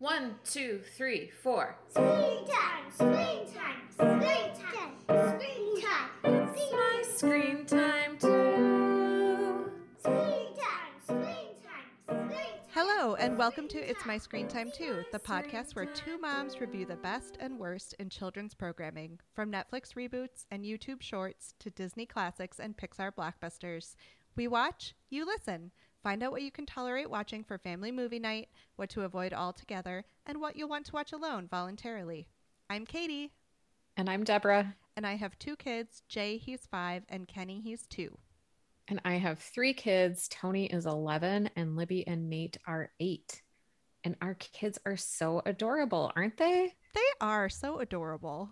One, two, three, four. Screen time, screen time, screen time, screen time, It's My screen time too. screen time, screen time, screen time. Hello, and welcome to It's My Screen Time Too, the podcast where two moms review the best and worst in children's programming, from Netflix reboots and YouTube shorts to Disney classics and Pixar blockbusters. We watch, you listen. Find out what you can tolerate watching for family movie night, what to avoid altogether, and what you'll want to watch alone voluntarily. I'm Katie, And I'm Deborah, and I have two kids Jay, he's five, and Kenny, he's two. and I have three kids. Tony is 11, and Libby and Nate are eight. And our kids are so adorable, aren't they? They are so adorable.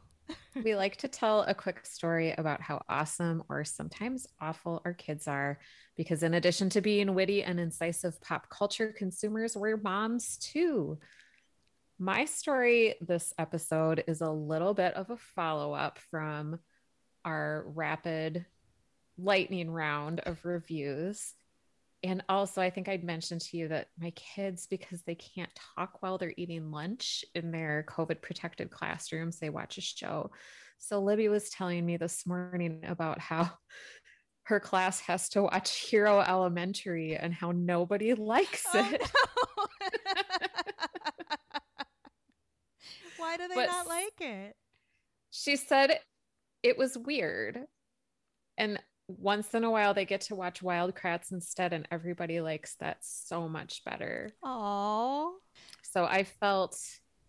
We like to tell a quick story about how awesome or sometimes awful our kids are, because in addition to being witty and incisive pop culture consumers, we're moms too. My story this episode is a little bit of a follow up from our rapid lightning round of reviews. And also, I think I'd mentioned to you that my kids, because they can't talk while they're eating lunch in their COVID protected classrooms, they watch a show. So, Libby was telling me this morning about how her class has to watch Hero Elementary and how nobody likes oh, it. Why do they But- not like it? She said it was weird. And once in a while, they get to watch Wild Kratts instead, and everybody likes that so much better. Oh, So I felt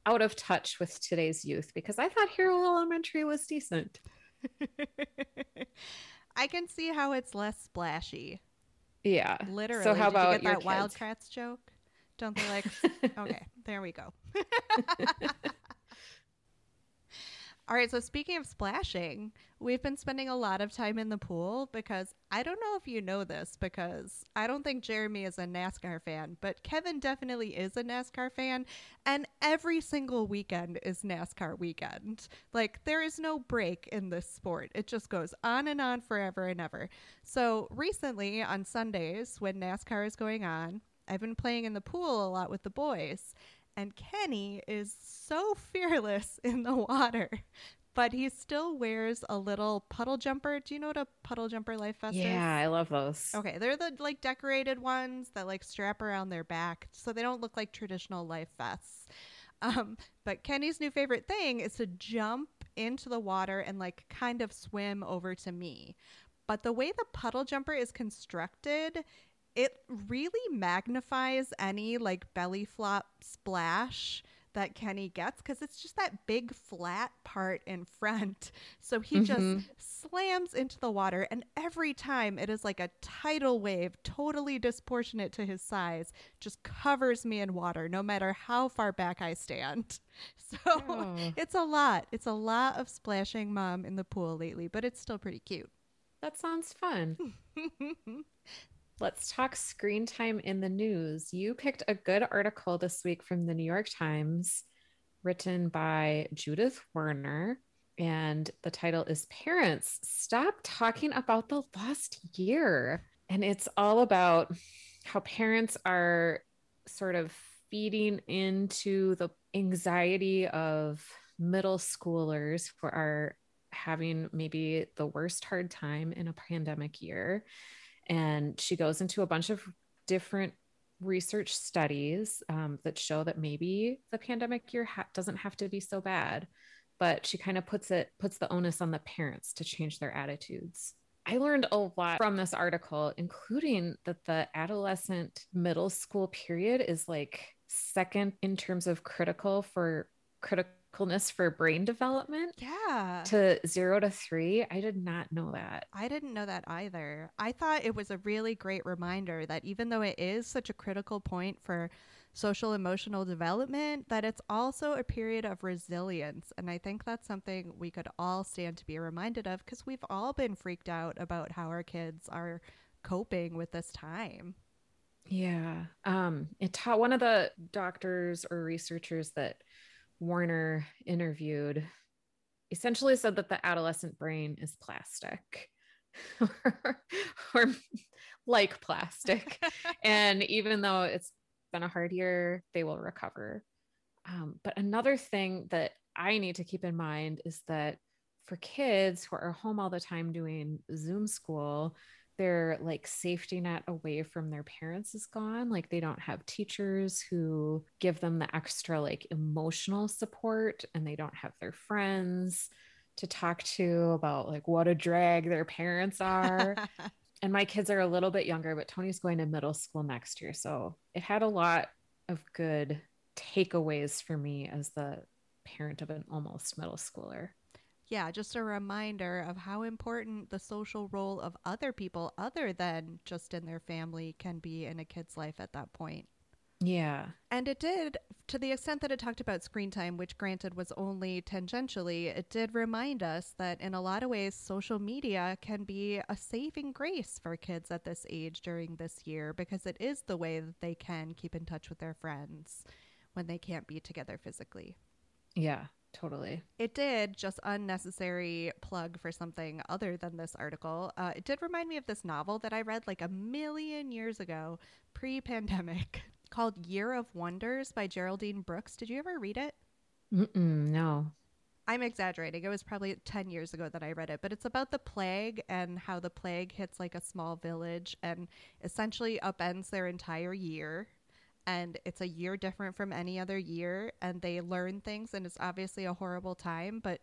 out of touch with today's youth because I thought Hero Elementary was decent. I can see how it's less splashy. Yeah. Literally. So how Did about you get that Wild? Kratts joke? Don't they like? okay, there we go. All right, so speaking of splashing, we've been spending a lot of time in the pool because I don't know if you know this because I don't think Jeremy is a NASCAR fan, but Kevin definitely is a NASCAR fan, and every single weekend is NASCAR weekend. Like, there is no break in this sport, it just goes on and on forever and ever. So, recently on Sundays, when NASCAR is going on, I've been playing in the pool a lot with the boys. And Kenny is so fearless in the water, but he still wears a little puddle jumper. Do you know what a puddle jumper life vest is? Yeah, I love those. Okay, they're the like decorated ones that like strap around their back so they don't look like traditional life vests. Um, but Kenny's new favorite thing is to jump into the water and like kind of swim over to me. But the way the puddle jumper is constructed, it really magnifies any like belly flop splash that Kenny gets because it's just that big flat part in front. So he just mm-hmm. slams into the water, and every time it is like a tidal wave, totally disproportionate to his size, just covers me in water no matter how far back I stand. So Oh. it's a lot. It's a lot of splashing mom in the pool lately, but it's still pretty cute. That sounds fun. Let's talk screen time in the news. You picked a good article this week from the New York Times written by Judith Warner. And the title is Parents Stop Talking About the Lost Year. And it's all about how parents are sort of feeding into the anxiety of middle schoolers who are having maybe the worst hard time in a pandemic year. And she goes into a bunch of different research studies um, that show that maybe the pandemic year ha- doesn't have to be so bad, but she kind of puts it puts the onus on the parents to change their attitudes. I learned a lot from this article, including that the adolescent middle school period is like second in terms of critical for criticalness for brain development Yeah. to zero to three. I did not know that. I didn't know that either. I thought it was a really great reminder that even though it is such a critical point for social emotional development, that it's also a period of resilience. And I think that's something we could all stand to be reminded of because we've all been freaked out about how our kids are coping with this time. Yeah. Um, it taught one of the doctors or researchers that Warner interviewed essentially said that the adolescent brain is plastic. or like plastic. and even though it's been a hard year, they will recover. Um, but another thing that I need to keep in mind is that for kids who are home all the time doing Zoom school, their like safety net away from their parents is gone. Like they don't have teachers who give them the extra like emotional support and they don't have their friends to talk to about like what a drag their parents are. and my kids are a little bit younger, but Tony's going to middle school next year. So it had a lot of good takeaways for me as the parent of an almost middle schooler. Yeah, just a reminder of how important the social role of other people, other than just in their family, can be in a kid's life at that point. Yeah. And it did, to the extent that it talked about screen time, which granted was only tangentially, it did remind us that in a lot of ways, social media can be a saving grace for kids at this age during this year because it is the way that they can keep in touch with their friends when they can't be together physically. Yeah, totally. It did, just unnecessary plug for something other than this article. Uh, it did remind me of this novel that I read like a million years ago, pre pandemic, called Year of Wonders by Geraldine Brooks. Did you ever read it? Mm-mm, no. I'm exaggerating. It was probably 10 years ago that I read it, but it's about the plague and how the plague hits like a small village and essentially upends their entire year. And it's a year different from any other year, and they learn things, and it's obviously a horrible time, but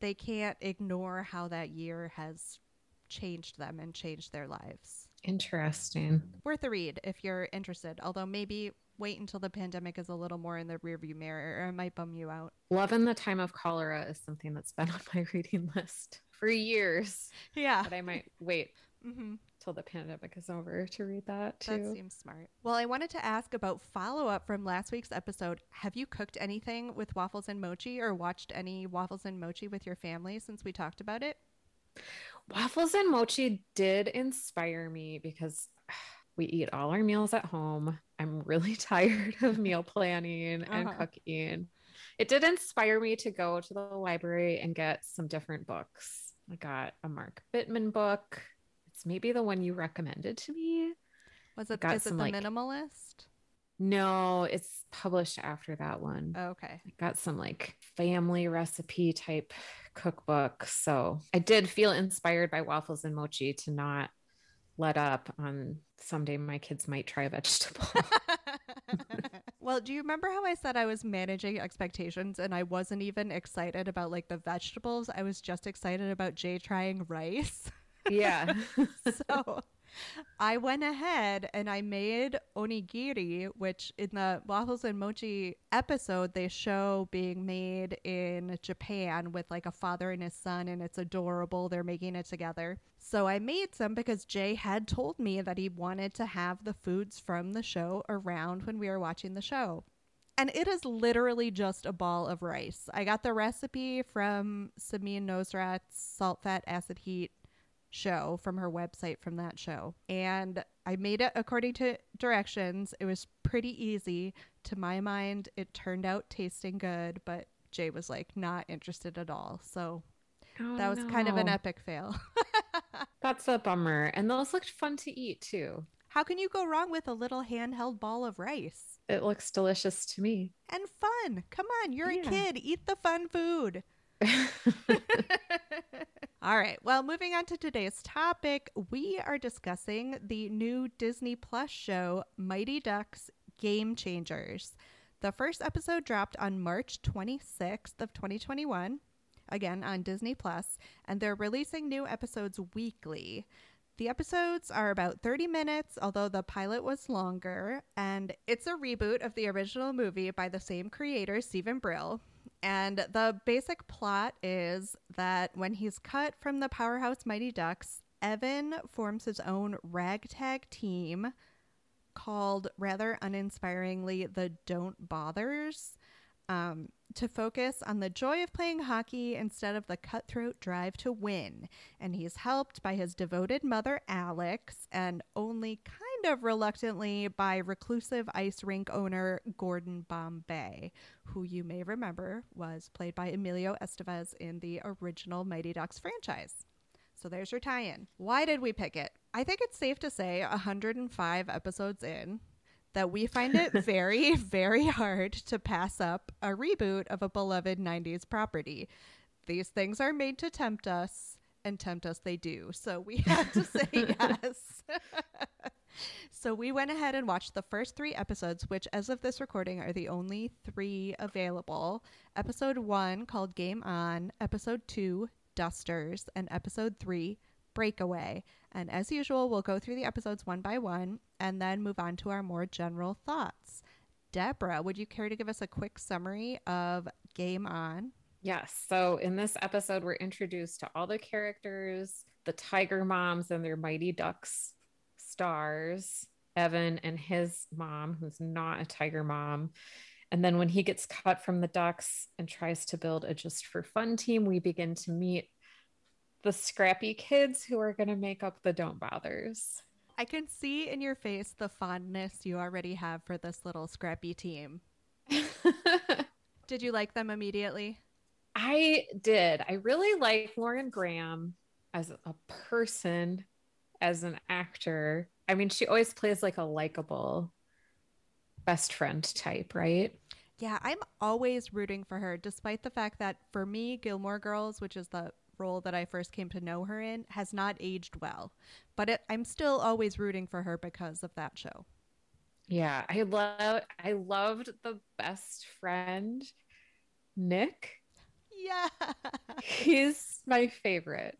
they can't ignore how that year has changed them and changed their lives. Interesting. Worth a read if you're interested, although maybe wait until the pandemic is a little more in the rearview mirror or it might bum you out. Love in the Time of Cholera is something that's been on my reading list for years, Yeah. but I might wait hmm till the pandemic is over to read that too. That seems smart. Well, I wanted to ask about follow up from last week's episode. Have you cooked anything with waffles and mochi or watched any waffles and mochi with your family since we talked about it? Waffles and mochi did inspire me because we eat all our meals at home. I'm really tired of meal planning and Uh-huh. cooking. It did inspire me to go to the library and get some different books. I got a Mark Bittman book. Maybe the one you recommended to me. Was it, got is it the like- minimalist? No, it's published after that one. Oh, okay. I got some like family recipe type cookbook. So I did feel inspired by waffles and mochi to not let up on someday my kids might try a vegetable. well, do you remember how I said I was managing expectations and I wasn't even excited about like the vegetables? I was just excited about Jay trying rice. yeah. so I went ahead and I made onigiri, which in the waffles and mochi episode they show being made in Japan with like a father and his son, and it's adorable. They're making it together. So I made some because Jay had told me that he wanted to have the foods from the show around when we were watching the show. And it is literally just a ball of rice. I got the recipe from Samin Nosrat's Salt, Fat, Acid, Heat show from her website from that show. And I made it according to directions. It was pretty easy. To my mind, it turned out tasting good, but Jay was like not interested at all. So Oh, that was kind of an epic fail. That's a bummer. And those looked fun to eat too. How can you go wrong with a little handheld ball of rice? It looks delicious to me. And fun. Come on, you're Yeah. a kid. Eat the fun food. All right. Well, moving on to today's topic, we are discussing the new Disney Plus show, Mighty Ducks Game Changers. The first episode dropped on March 26th of 2021, again on Disney Plus, and they're releasing new episodes weekly. The episodes are about 30 minutes, although the pilot was longer, and it's a reboot of the original movie by the same creator, Steven Brill. And the basic plot is that when he's cut from the powerhouse Mighty Ducks, Evan forms his own ragtag team called, rather uninspiringly, the Don't Bothers, um, to focus on the joy of playing hockey instead of the cutthroat drive to win. And he's helped by his devoted mother, Alex, and only kind of reluctantly by reclusive ice rink owner Gordon Bombay, who you may remember was played by Emilio Estevez in the original Mighty Ducks franchise. So there's your tie in. Why did we pick it? I think it's safe to say 105 episodes in, that we find it very, very hard to pass up a reboot of a beloved 90s property. These things are made to tempt us, and tempt us they do. So we had to say yes. so we went ahead and watched the first three episodes, which, as of this recording, are the only three available. Episode one, called Game On, episode two, Dusters, and episode three, Breakaway. And as usual, we'll go through the episodes one by one and then move on to our more general thoughts. Deborah, would you care to give us a quick summary of Game On? Yes. So in this episode, we're introduced to all the characters, the Tiger Moms and their Mighty Ducks stars, Evan and his mom, who's not a Tiger Mom. And then when he gets cut from the Ducks and tries to build a just for fun team, we begin to meet the scrappy kids who are going to make up the Don't Bothers. I can see in your face the fondness you already have for this little scrappy team. Did you like them immediately? I did. I really like Lauren Graham as a person, as an actor. I mean, she always plays like a likable best friend type, right? Yeah, I'm always rooting for her, despite the fact that for me, Gilmore Girls, which is the role that I first came to know her in, has not aged well. But it, I'm still always rooting for her because of that show. Yeah, I love I loved the best friend, Nick. Yeah. He's my favorite.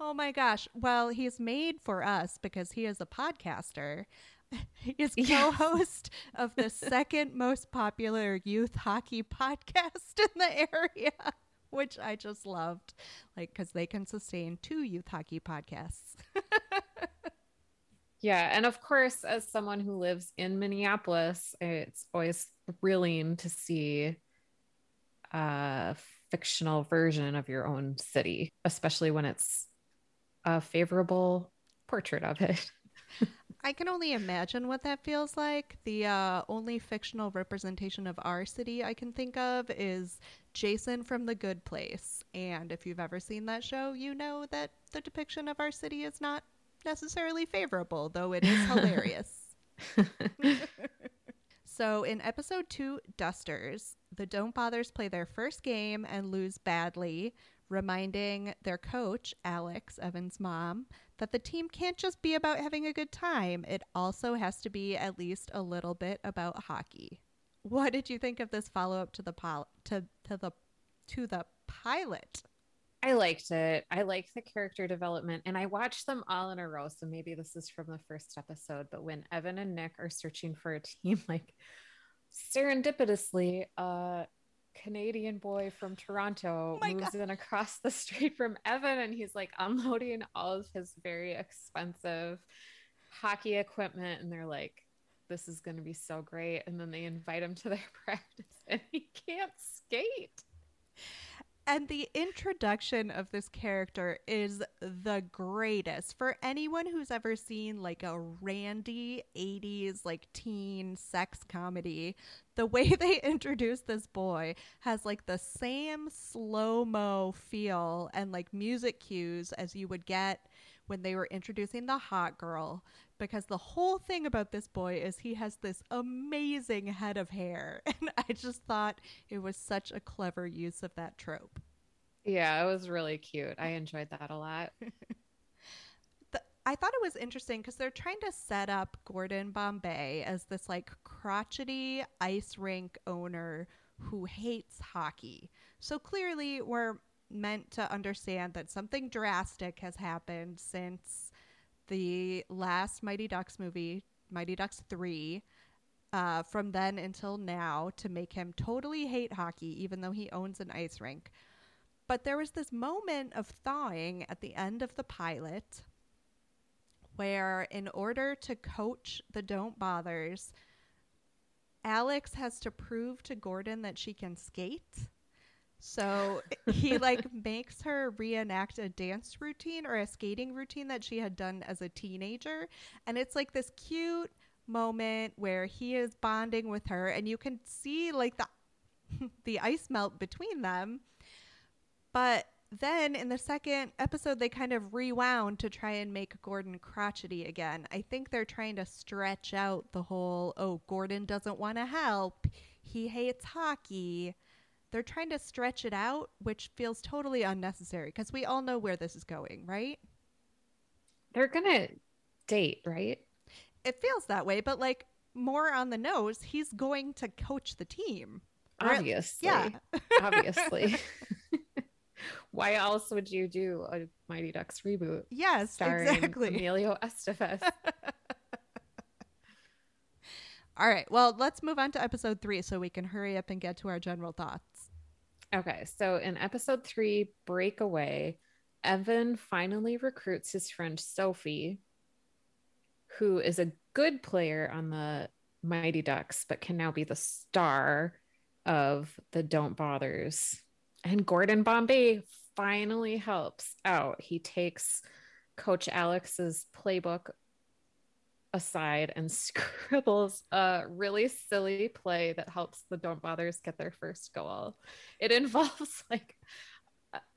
Oh my gosh. Well, he's made for us because he is a podcaster. He is co-host of the second most popular youth hockey podcast in the area, which I just loved, like because they can sustain two youth hockey podcasts. Yeah, and of course, as someone who lives in Minneapolis, it's always thrilling to see a fictional version of your own city, especially when it's a favorable portrait of it. I can only imagine what that feels like. The uh, only fictional representation of our city I can think of is Jason from The Good Place. And if you've ever seen that show, you know that the depiction of our city is not necessarily favorable, though it is hilarious. So in episode two, Dusters, the Don't Bothers play their first game and lose badly, reminding their coach, Alex, Evan's mom, that the team can't just be about having a good time. It also has to be at least a little bit about hockey. What did you think of this follow up to the pol- to to the to the pilot? I liked it. I liked the character development, and I watched them all in a row. So maybe this is from the first episode. But when Evan and Nick are searching for a team, like serendipitously, a Canadian boy from Toronto oh my moves in across the street from Evan, and he's like unloading all of his very expensive hockey equipment, and they're like. This is going to be so great. And then they invite him to their practice and he can't skate. And the introduction of this character is the greatest for anyone who's ever seen like a randy 80s like teen sex comedy. The way they introduce this boy has like the same slow mo feel and like music cues as you would get when they were introducing the hot girl because the whole thing about this boy is he has this amazing head of hair and I just thought it was such a clever use of that trope. Yeah, it was really cute. I enjoyed that a lot. the, I thought it was interesting because they're trying to set up Gordon Bombay as this like crotchety ice rink owner who hates hockey. So clearly, we're meant to understand that something drastic has happened since the last Mighty Ducks movie, Mighty Ducks 3. Uh, from then until now, to make him totally hate hockey, even though he owns an ice rink. But there was this moment of thawing at the end of the pilot where, in order to coach the Don't Bothers, Alex has to prove to Gordon that she can skate. So he like makes her reenact a dance routine or a skating routine that she had done as a teenager. And it's like this cute moment where he is bonding with her and you can see like the the ice melt between them but then in the second episode, they kind of rewound to try and make Gordon crotchety again. I think they're trying to stretch out the whole, oh, Gordon doesn't want to help. He hates hockey. They're trying to stretch it out, which feels totally unnecessary because we all know where this is going, right? They're gonna date, right? It feels that way, but like more on the nose, he's going to coach the team. Obviously. Yeah. Obviously. Why else would you do a Mighty Ducks reboot yes, starring exactly. Emilio Estevez? All right. Well, let's move on to episode three so we can hurry up and get to our general thoughts. Okay, so in episode three, Breakaway, Evan finally recruits his friend Sophie, who is a good player on the Mighty Ducks, but can now be the star of the Don't Bothers. And Gordon Bombay finally helps out. He takes Coach Alex's playbook aside and scribbles a really silly play that helps the Don't Bothers get their first goal. It involves like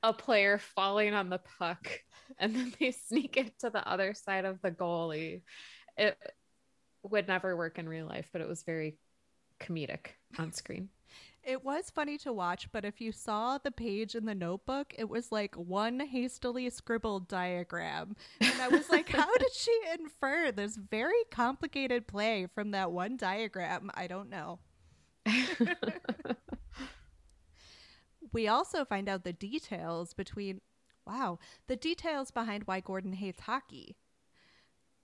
a- player falling on the puck and then they sneak it to the other side of the goalie. It would never work in real life, but it was very comedic on screen. It was funny to watch, but if you saw the page in the notebook, it was like one hastily scribbled diagram. And I was like, how did she infer this very complicated play from that one diagram? I don't know. We also find out the details between, wow, the details behind why Gordon hates hockey.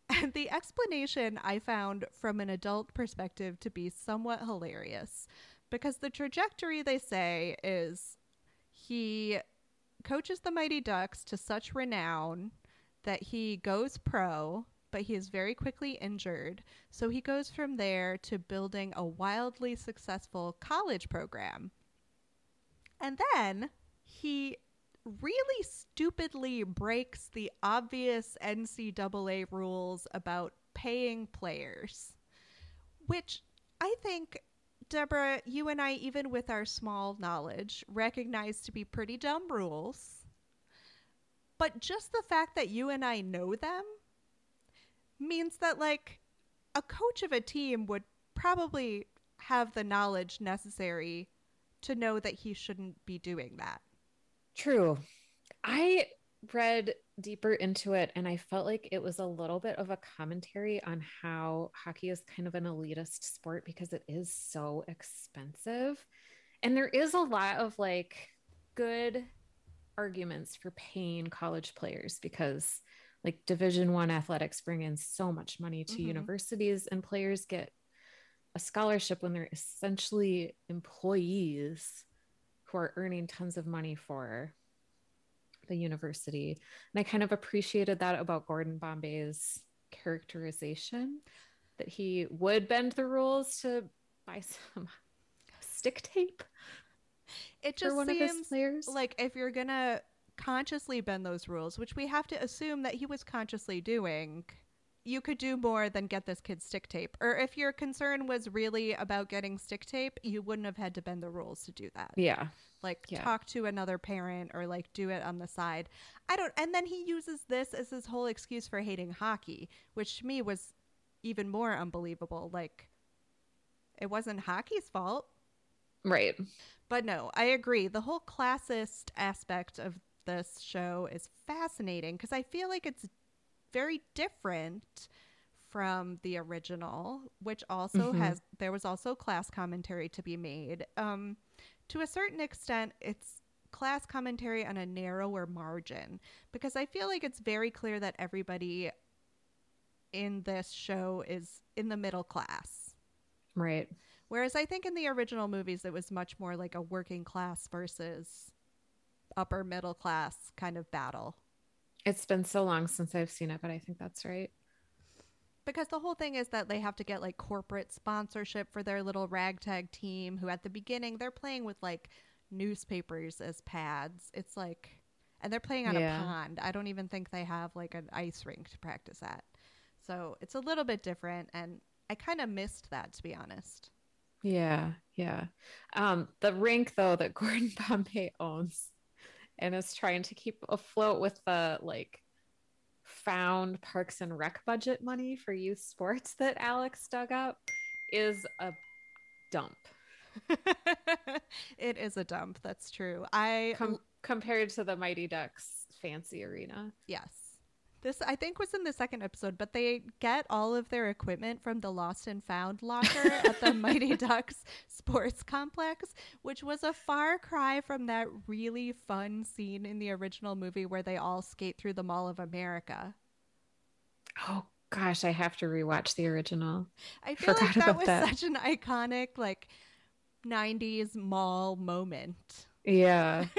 And the explanation I found from an adult perspective to be somewhat hilarious because the trajectory they say is he coaches the Mighty Ducks to such renown that he goes pro, but he is very quickly injured. So he goes from there to building a wildly successful college program. And then he really stupidly breaks the obvious NCAA rules about paying players, which I think, Deborah, you and I, even with our small knowledge, recognize to be pretty dumb rules. But just the fact that you and I know them means that, like, a coach of a team would probably have the knowledge necessary to know that he shouldn't be doing that. True. I read deeper into it and I felt like it was a little bit of a commentary on how hockey is kind of an elitist sport because it is so expensive. And there is a lot of like good arguments for paying college players because like division 1 athletics bring in so much money to Mhm. universities and players get a scholarship when they're essentially employees who are earning tons of money for the university. And I kind of appreciated that about Gordon Bombay's characterization that he would bend the rules to buy some stick tape It just one of his seems players. like if you're gonna consciously bend those rules, which we have to assume that he was consciously doing, you could do more than get this kid stick tape. Or if your concern was really about getting stick tape, you wouldn't have had to bend the rules to do that. yeah. Like Yeah. talk to another parent or like do it on the side. I don't and then he uses this as his whole excuse for hating hockey, which to me was even more unbelievable. Like it wasn't hockey's fault. Right. But no, I agree. The whole classist aspect of this show is fascinating because I feel like it's very different from the original, which also Mhm. has there was also class commentary to be made. Um, to a certain extent, it's class commentary on a narrower margin because I feel like it's very clear that everybody in this show is in the middle class. Right. Whereas I think in the original movies, it was much more like a working class versus upper middle class kind of battle. It's been so long since I've seen it, but I think that's right. Because the whole thing is that they have to get like corporate sponsorship for their little ragtag team, who at the beginning they're playing with like newspapers as pads. It's like, and they're playing on Yeah. a pond. I don't even think they have like an ice rink to practice at. So it's a little bit different. And I kind of missed that, to be honest. Yeah, yeah. Um, the rink though that Gordon Bombay owns and is trying to keep afloat with the like found Parks and Rec budget money for youth sports that Alex dug up is a dump. it is a dump. That's true. I Com- compared to the Mighty Ducks fancy arena. yes. This I think was in the second episode, but they get all of their equipment from the lost and found locker at the Mighty Ducks sports complex, which was a far cry from that really fun scene in the original movie where they all skate through the Mall of America. Oh gosh, I have to rewatch the original. I feel like that was that. such an iconic like 90s mall moment. Yeah.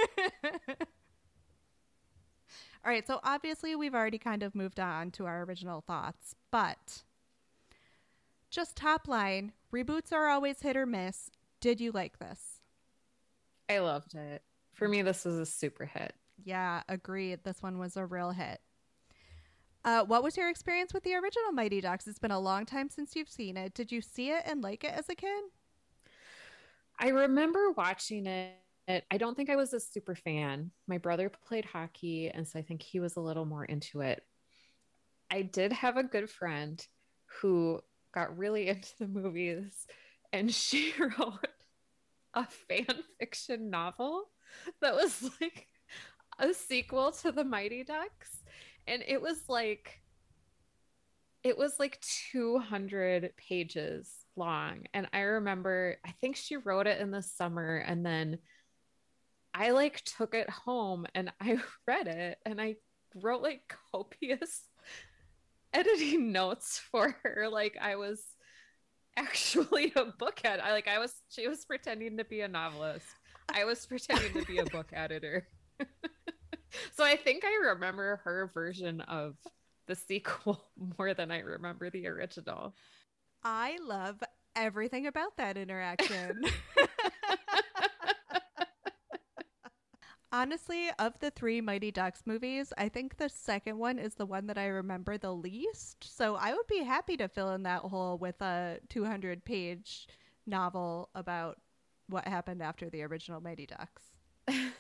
All right, so obviously we've already kind of moved on to our original thoughts, but just top line, reboots are always hit or miss. Did you like this? I loved it. For me, this was a super hit. Yeah, agreed. This one was a real hit. Uh, what was your experience with the original Mighty Ducks? It's been a long time since you've seen it. Did you see it and like it as a kid? I remember watching it. I don't think I was a super fan. My brother played hockey, and so I think he was a little more into it. I did have a good friend who got really into the movies, and she wrote a fan fiction novel that was like a sequel to The Mighty Ducks. And it was like, it was like 200 pages long. And I remember, I think she wrote it in the summer. And then I like took it home and I read it and I wrote like copious editing notes for her. Like I was actually a bookhead. I like I was she was pretending to be a novelist. I was pretending to be a book editor. so I think I remember her version of the sequel more than I remember the original. I love everything about that interaction. Honestly, of the three Mighty Ducks movies, I think the second one is the one that I remember the least. So I would be happy to fill in that hole with a 200 page novel about what happened after the original Mighty Ducks.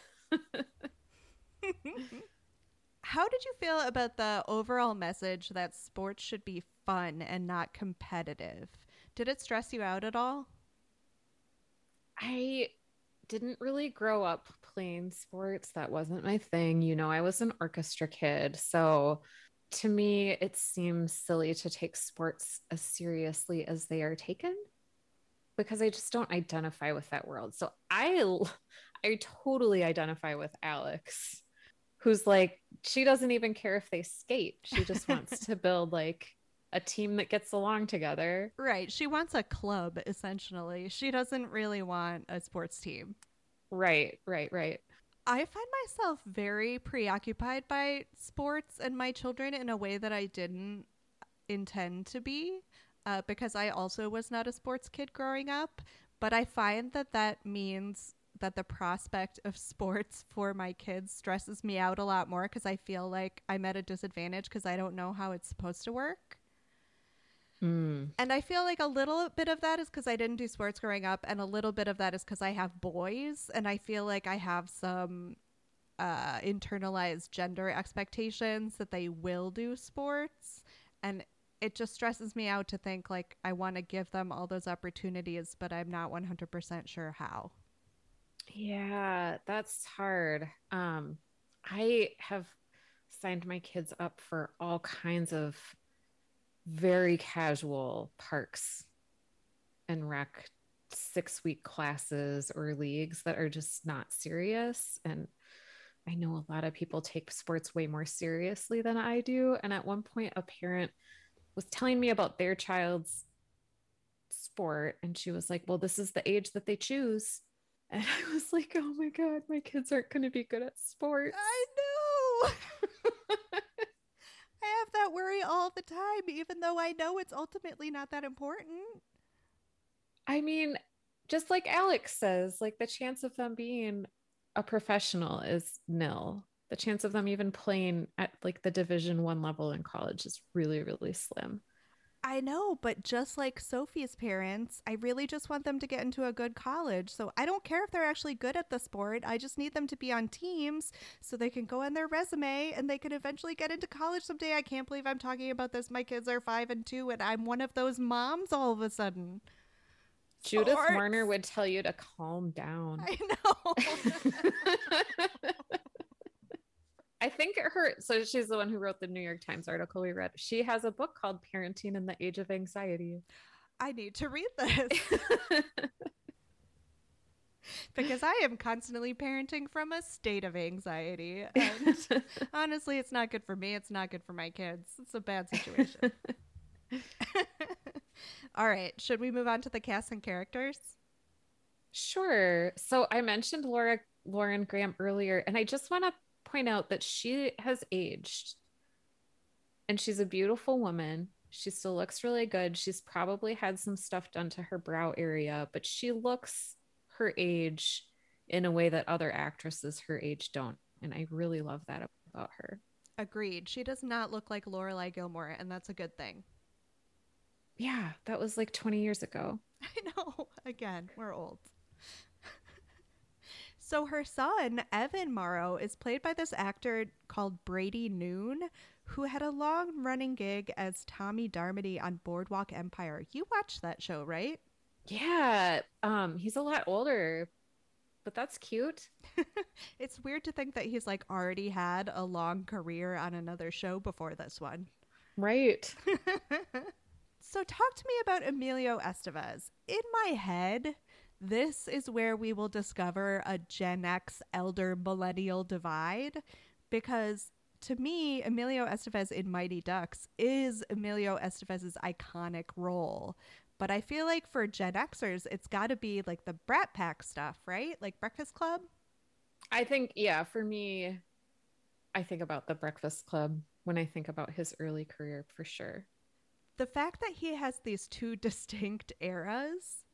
How did you feel about the overall message that sports should be fun and not competitive? Did it stress you out at all? I didn't really grow up playing sports. That wasn't my thing. You know, I was an orchestra kid. So to me, it seems silly to take sports as seriously as they are taken because I just don't identify with that world. So I I totally identify with Alex who's like she doesn't even care if they skate. She just wants to build like a team that gets along together. Right. She wants a club, essentially. She doesn't really want a sports team. Right, right, right. I find myself very preoccupied by sports and my children in a way that I didn't intend to be uh, because I also was not a sports kid growing up. But I find that that means that the prospect of sports for my kids stresses me out a lot more because I feel like I'm at a disadvantage because I don't know how it's supposed to work. Mm. And I feel like a little bit of that is because I didn't do sports growing up, and a little bit of that is because I have boys, and I feel like I have some uh, internalized gender expectations that they will do sports, and it just stresses me out to think like I want to give them all those opportunities, but I'm not 100% sure how. Yeah, that's hard. Um, I have signed my kids up for all kinds of very casual parks and rec six week classes or leagues that are just not serious. And I know a lot of people take sports way more seriously than I do. And at one point, a parent was telling me about their child's sport, and she was like, Well, this is the age that they choose. And I was like, oh my God, my kids aren't going to be good at sports. I know. That worry all the time, even though I know it's ultimately not that important. I mean, just like Alex says, like the chance of them being a professional is nil. The chance of them even playing at like the division one level in college is really, really slim. I know, but just like Sophie's parents, I really just want them to get into a good college. So I don't care if they're actually good at the sport. I just need them to be on teams so they can go on their resume and they can eventually get into college someday. I can't believe I'm talking about this. My kids are five and two, and I'm one of those moms all of a sudden. Judith Sports. Warner would tell you to calm down. I know. I think her, so she's the one who wrote the New York Times article we read. She has a book called Parenting in the Age of Anxiety. I need to read this because I am constantly parenting from a state of anxiety. And honestly, it's not good for me. It's not good for my kids. It's a bad situation. All right. Should we move on to the cast and characters? Sure. So I mentioned Laura Lauren Graham earlier, and I just want to point out that she has aged and she's a beautiful woman. She still looks really good. She's probably had some stuff done to her brow area, but she looks her age in a way that other actresses her age don't. And I really love that about her. Agreed. She does not look like Lorelai Gilmore, and that's a good thing. Yeah, that was like 20 years ago. I know. Again, we're old. So her son, Evan Morrow, is played by this actor called Brady Noon, who had a long running gig as Tommy Darmody on Boardwalk Empire. You watched that show, right? Yeah, um he's a lot older, but that's cute. It's weird to think that he's like already had a long career on another show before this one. Right. So, talk to me about Emilio Estevez. In my head, this is where we will discover a Gen X elder millennial divide because to me, Emilio Estevez in Mighty Ducks is Emilio Estevez's iconic role. But I feel like for Gen Xers, it's got to be like the Brat Pack stuff, right? Like Breakfast Club. I think, yeah, for me, I think about the Breakfast Club when I think about his early career for sure. the fact that he has these two distinct eras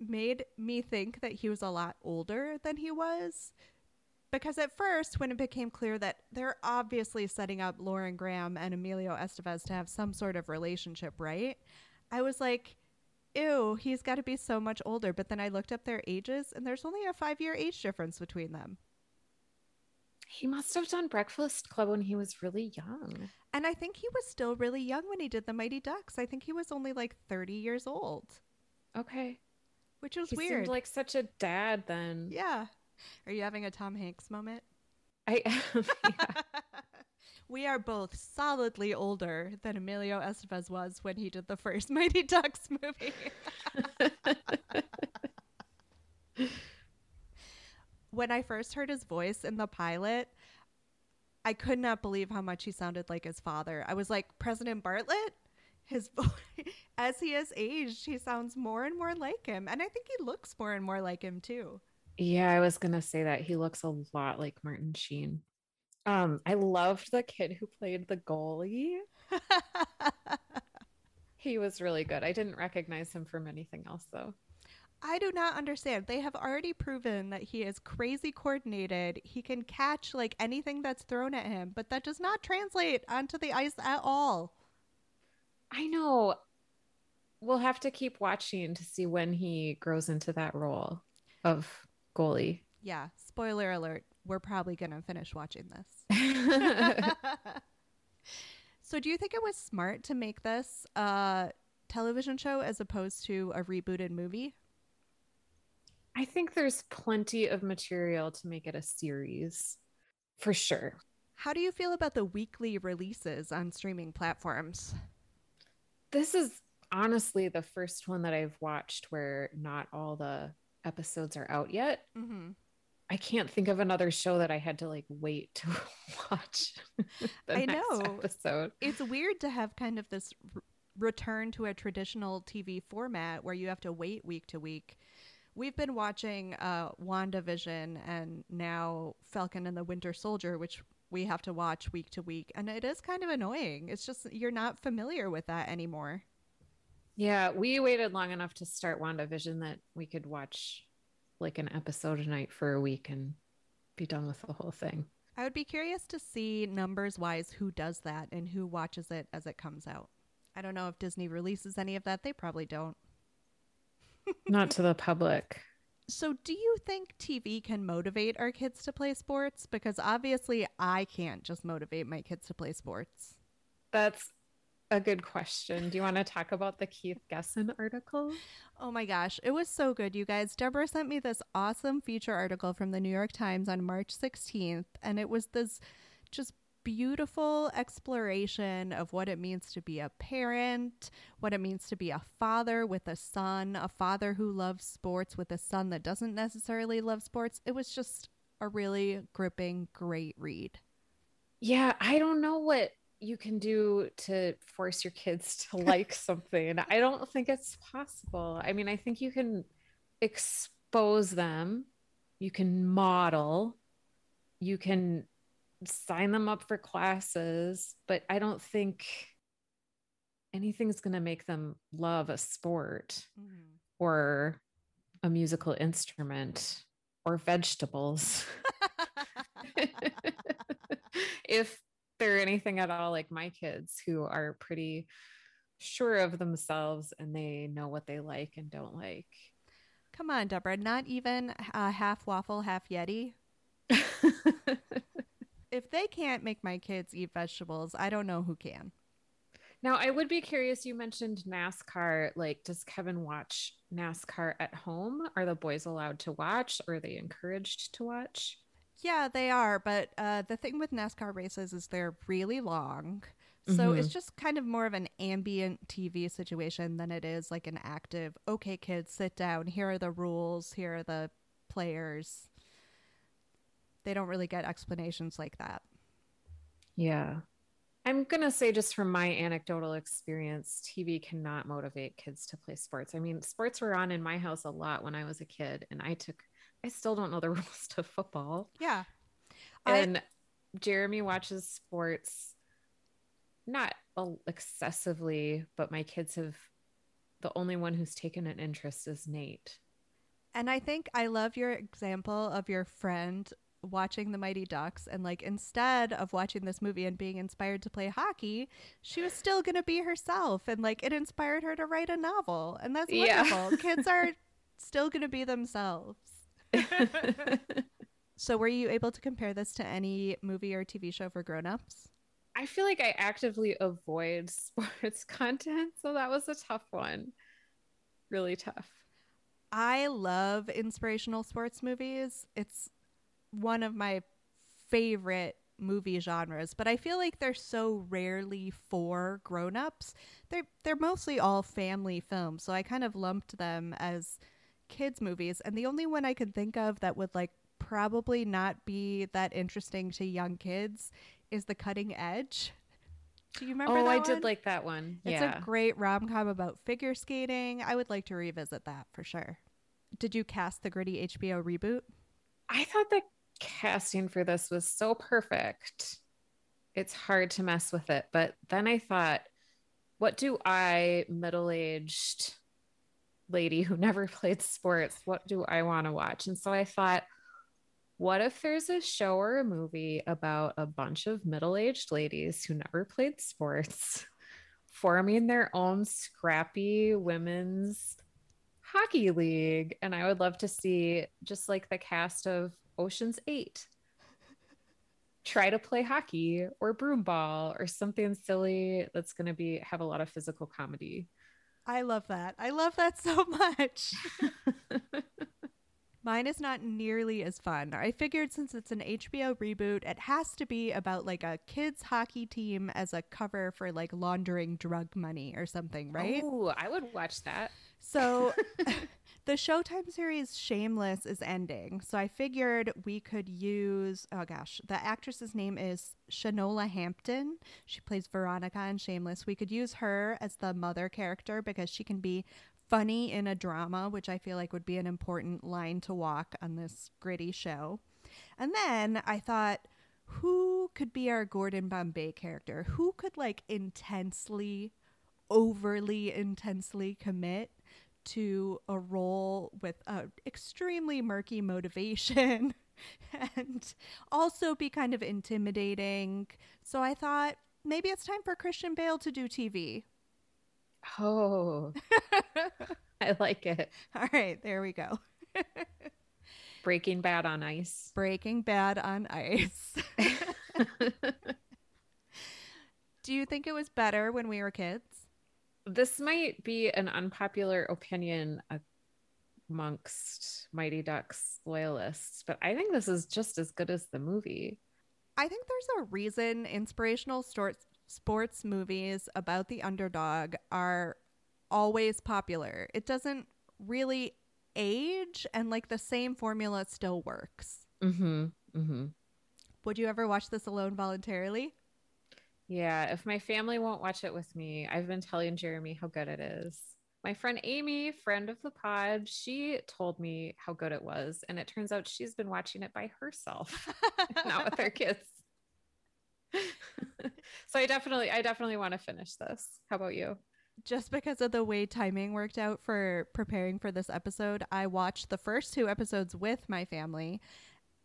made me think that he was a lot older than he was. Because at first, when it became clear that they're obviously setting up Lauren Graham and Emilio Estevez to have some sort of relationship, right? I was like, ew, he's got to be so much older. But then I looked up their ages, and there's only a five year age difference between them. He must have done Breakfast Club when he was really young. And I think he was still really young when he did the Mighty Ducks. I think he was only like 30 years old, Okay. Which was He weird. seemed like such a dad then. Yeah. Are you having a Tom Hanks moment? I yeah. we are both solidly older than Emilio Estevez was when he did the first Mighty Ducks movie. when I first heard his voice in the pilot, I could not believe how much he sounded like his father. I was like, President Bartlet? His voice, as he has aged, he sounds more and more like him. And I think he looks more and more like him too. Yeah, I was gonna say that he looks a lot like Martin Sheen. Um, I loved the kid who played the goalie. He was really good. I didn't recognize him from anything else though. I do not understand. They have already proven that he is crazy coordinated. He can catch like anything that's thrown at him, but that does not translate onto the ice at all. I know. We'll have to keep watching to see when he grows into that role of goalie. Yeah, spoiler alert. We're probably going to finish watching this. So, do you think it was smart to make this a television show as opposed to a rebooted movie? I think there's plenty of material to make it a series for sure. How do you feel about the weekly releases on streaming platforms? This is honestly the first one that I've watched where not all the episodes are out yet. Mm-hmm. I can't think of another show that I had to like wait to watch. I know. episode. It's weird to have kind of this r- return to a traditional TV format where you have to wait week to week. We've been watching uh, WandaVision and now Falcon and the Winter Soldier, which we have to watch week to week. And it is kind of annoying. It's just you're not familiar with that anymore. Yeah, we waited long enough to start WandaVision that we could watch like an episode a night for a week and be done with the whole thing. I would be curious to see numbers wise who does that and who watches it as it comes out. I don't know if Disney releases any of that. They probably don't. Not to the public. So, do you think TV can motivate our kids to play sports? Because obviously, I can't just motivate my kids to play sports. That's a good question. Do you want to talk about the Keith Gessen article? Oh my gosh, it was so good, you guys. Deborah sent me this awesome feature article from the New York Times on March 16th, and it was this just beautiful exploration of what it means to be a parent, what it means to be a father with a son, a father who loves sports with a son that doesn't necessarily love sports. It was just a really gripping, great read. Yeah, I don't know what you can do to force your kids to like something. I don't think it's possible. I mean, I think you can expose them, you can model, you can sign them up for classes, but I don't think anything's going to make them love a sport Mm-hmm. or a musical instrument or vegetables. if they're anything at all like my kids who are pretty sure of themselves and they know what they like and don't like. Come on, Deborah, not even a half waffle, half Yeti. If they can't make my kids eat vegetables, I don't know who can. now, I would be curious. You mentioned NASCAR. Like, does Kevin watch NASCAR at home? Are the boys allowed to watch? Or are they encouraged to watch? Yeah, they are, but uh, the thing with NASCAR races is they're really long. So it's just kind of more of an ambient TV situation than it is like an active, okay, kids, sit down. Here are the rules. Here are the players. They don't really get explanations like that. Yeah. I'm going to say, just from my anecdotal experience, TV cannot motivate kids to play sports. I mean, sports were on in my house a lot when I was a kid, and I took, I still don't know the rules to football. Yeah. I- And Jeremy watches sports not excessively, but my kids have, the only one who's taken an interest is Nate. And I think I love your example of your friend watching the Mighty Ducks and like instead of watching this movie and being inspired to play hockey, she was still going to be herself and like it inspired her to write a novel. And that's Yeah. wonderful. Kids are still going to be themselves. So were you able to compare this to any movie or TV show for grown-ups? I feel like I actively avoid sports content, so that was a tough one. Really tough. I love inspirational sports movies. It's one of my favorite movie genres, but I feel like they're so rarely for grown-ups. They're they're mostly all family films, so I kind of lumped them as kids movies. And the only one I could think of that would like probably not be that interesting to young kids is The Cutting Edge. Do you remember oh, that I one? did like that one. It's yeah. a great rom com about figure skating. I would like to revisit that for sure. Did you cast the gritty HBO reboot? I thought the casting for this was so perfect. It's hard to mess with it. But then I thought, what do I, middle aged lady who never played sports, what do I want to watch? And so I thought, what if there's a show or a movie about a bunch of middle aged ladies who never played sports forming their own scrappy women's hockey league? And I would love to see just like the cast of Ocean's Eight try to play hockey or broomball or something silly that's going to be have a lot of physical comedy. I love that. I love that so much. Mine is not nearly as fun. I figured since it's an HBO reboot, it has to be about like a kids hockey team as a cover for like laundering drug money or something, right? Oh, I would watch that. So the Showtime series Shameless is ending. So I figured we could use oh gosh, the actress's name is Shanola Hampton. She plays Veronica in Shameless. We could use her as the mother character because she can be funny in a drama, which I feel like would be an important line to walk on this gritty show. And then I thought who could be our Gordon Bombay character? Who could like intensely overly intensely commit to a role with an extremely murky motivation and also be kind of intimidating. So I thought maybe it's time for Christian Bale to do TV. Oh, I like it. All right, there we go. Breaking Bad on ice. Breaking Bad on ice. Do you think it was better when we were kids? This might be an unpopular opinion amongst Mighty Ducks loyalists, but I think this is just as good as the movie. I think there's a reason inspirational sports sports movies about the underdog are always popular. It doesn't really age and like the same formula still works. Mm-hmm. Mm-hmm. Would you ever watch this alone voluntarily? Yeah, if my family won't watch it with me, I've been telling Jeremy how good it is. My friend Amy, friend of the pod, she told me how good it was. And it turns out she's been watching it by herself, not with her kids. so I definitely, I definitely want to finish this. How about you? Just because of the way timing worked out for preparing for this episode, I watched the first two episodes with my family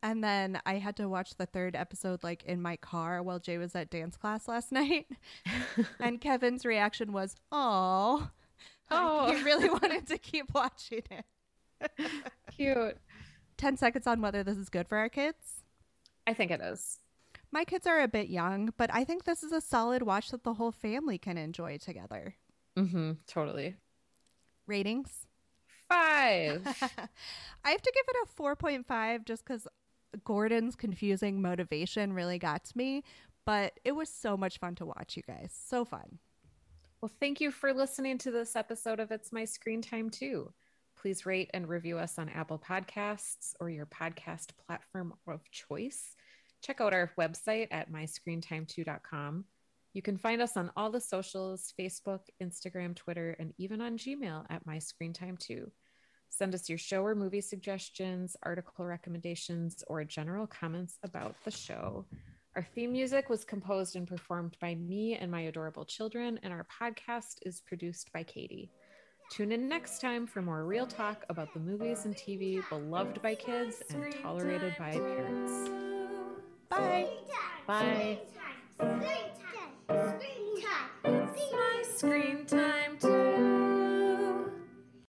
and then I had to watch the third episode like in my car while Jay was at dance class last night. and Kevin's reaction was, "Oh, oh, he really wanted to keep watching it." Cute. 10 seconds on whether this is good for our kids. I think it is. My kids are a bit young, but I think this is a solid watch that the whole family can enjoy together. Mm-hmm, totally. Ratings? Five. I have to give it a 4.5 just because Gordon's confusing motivation really got to me, but it was so much fun to watch, you guys. So fun. Well, thank you for listening to this episode of It's My Screen Time Too. Please rate and review us on Apple Podcasts or your podcast platform of choice. Check out our website at myscreentime2.com. You can find us on all the socials Facebook, Instagram, Twitter, and even on Gmail at myscreentime2. Send us your show or movie suggestions, article recommendations, or general comments about the show. Our theme music was composed and performed by me and my adorable children, and our podcast is produced by Katie. Tune in next time for more real talk about the movies and TV beloved by kids and tolerated by parents. Bye. Bye. Screen time. Screen time. Screen time. My screen time.